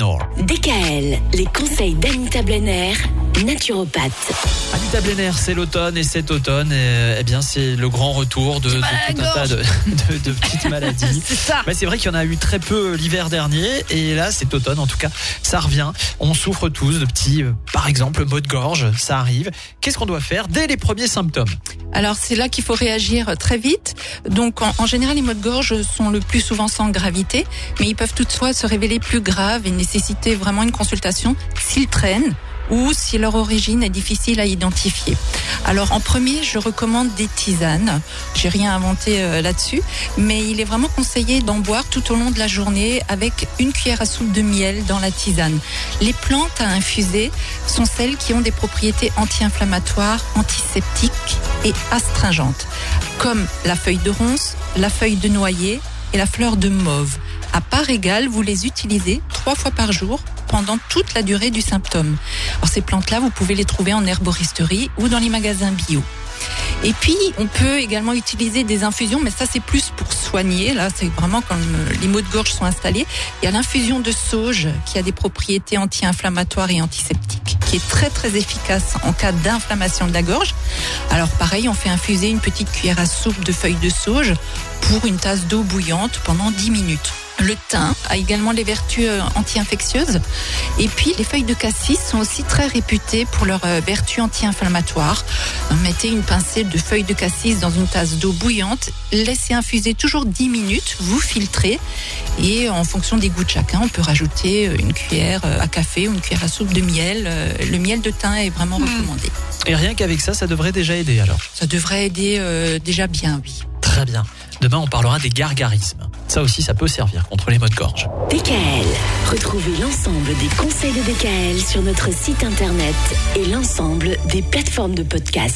DKL, les conseils d'Anita Blenner, naturopathe. Anita Blenner, c'est l'automne et cet automne, euh, eh bien, c'est le grand retour de, de tout un tas de, de- de petites maladies. C'est. Bah, c'est vrai qu'il y en a eu très peu l'hiver dernier et là cet automne en tout cas ça revient. On souffre tous de petits, euh, par exemple, maux de gorge, ça arrive. Qu'est-ce qu'on doit faire dès les premiers symptômes? Alors c'est là qu'il faut réagir très vite. Donc en, en général, les maux de gorge sont le plus souvent sans gravité, mais ils peuvent toutefois se révéler plus graves et nécessiter vraiment une consultation s'ils traînent ou si leur origine est difficile à identifier. Alors en premier, je recommande des tisanes. J'ai rien inventé euh, là-dessus, mais il est vraiment conseillé d'en boire tout au long de la journée avec une cuillère à soupe de miel dans la tisane. Les plantes à infuser sont celles qui ont des propriétés anti-inflammatoires, antiseptiques et astringentes, comme la feuille de ronce, la feuille de noyer et la fleur de mauve. À part égale, vous les utilisez trois fois par jour pendant toute la durée du symptôme. Alors ces plantes-là, vous pouvez les trouver en herboristerie ou dans les magasins bio. Et puis, on peut également utiliser des infusions, mais ça c'est plus pour soigner. Là, c'est vraiment quand les maux de gorge sont installés. Il y a l'infusion de sauge qui a des propriétés anti-inflammatoires et antiseptiques, qui est très très efficace en cas d'inflammation de la gorge. Alors pareil, on fait infuser une petite cuillère à soupe de feuilles de sauge pour une tasse d'eau bouillante pendant 10 minutes. Le thym a également des vertus euh, anti-infectieuses. Et puis, les feuilles de cassis sont aussi très réputées pour leurs euh, vertus anti-inflammatoires. Mettez une pincée de feuilles de cassis dans une tasse d'eau bouillante, laissez infuser toujours 10 minutes, vous filtrez et en fonction des goûts de chacun, on peut rajouter euh, une cuillère à café ou une cuillère à soupe de miel. Le miel de thym est vraiment recommandé. Et rien qu'avec ça, ça devrait déjà aider alors. Ça devrait aider euh, déjà bien, oui. Très bien. Demain, on parlera des gargarismes. Ça aussi, ça peut servir contre les maux de gorge. DKL, retrouvez l'ensemble des conseils de DKL sur notre site internet et l'ensemble des plateformes de podcast.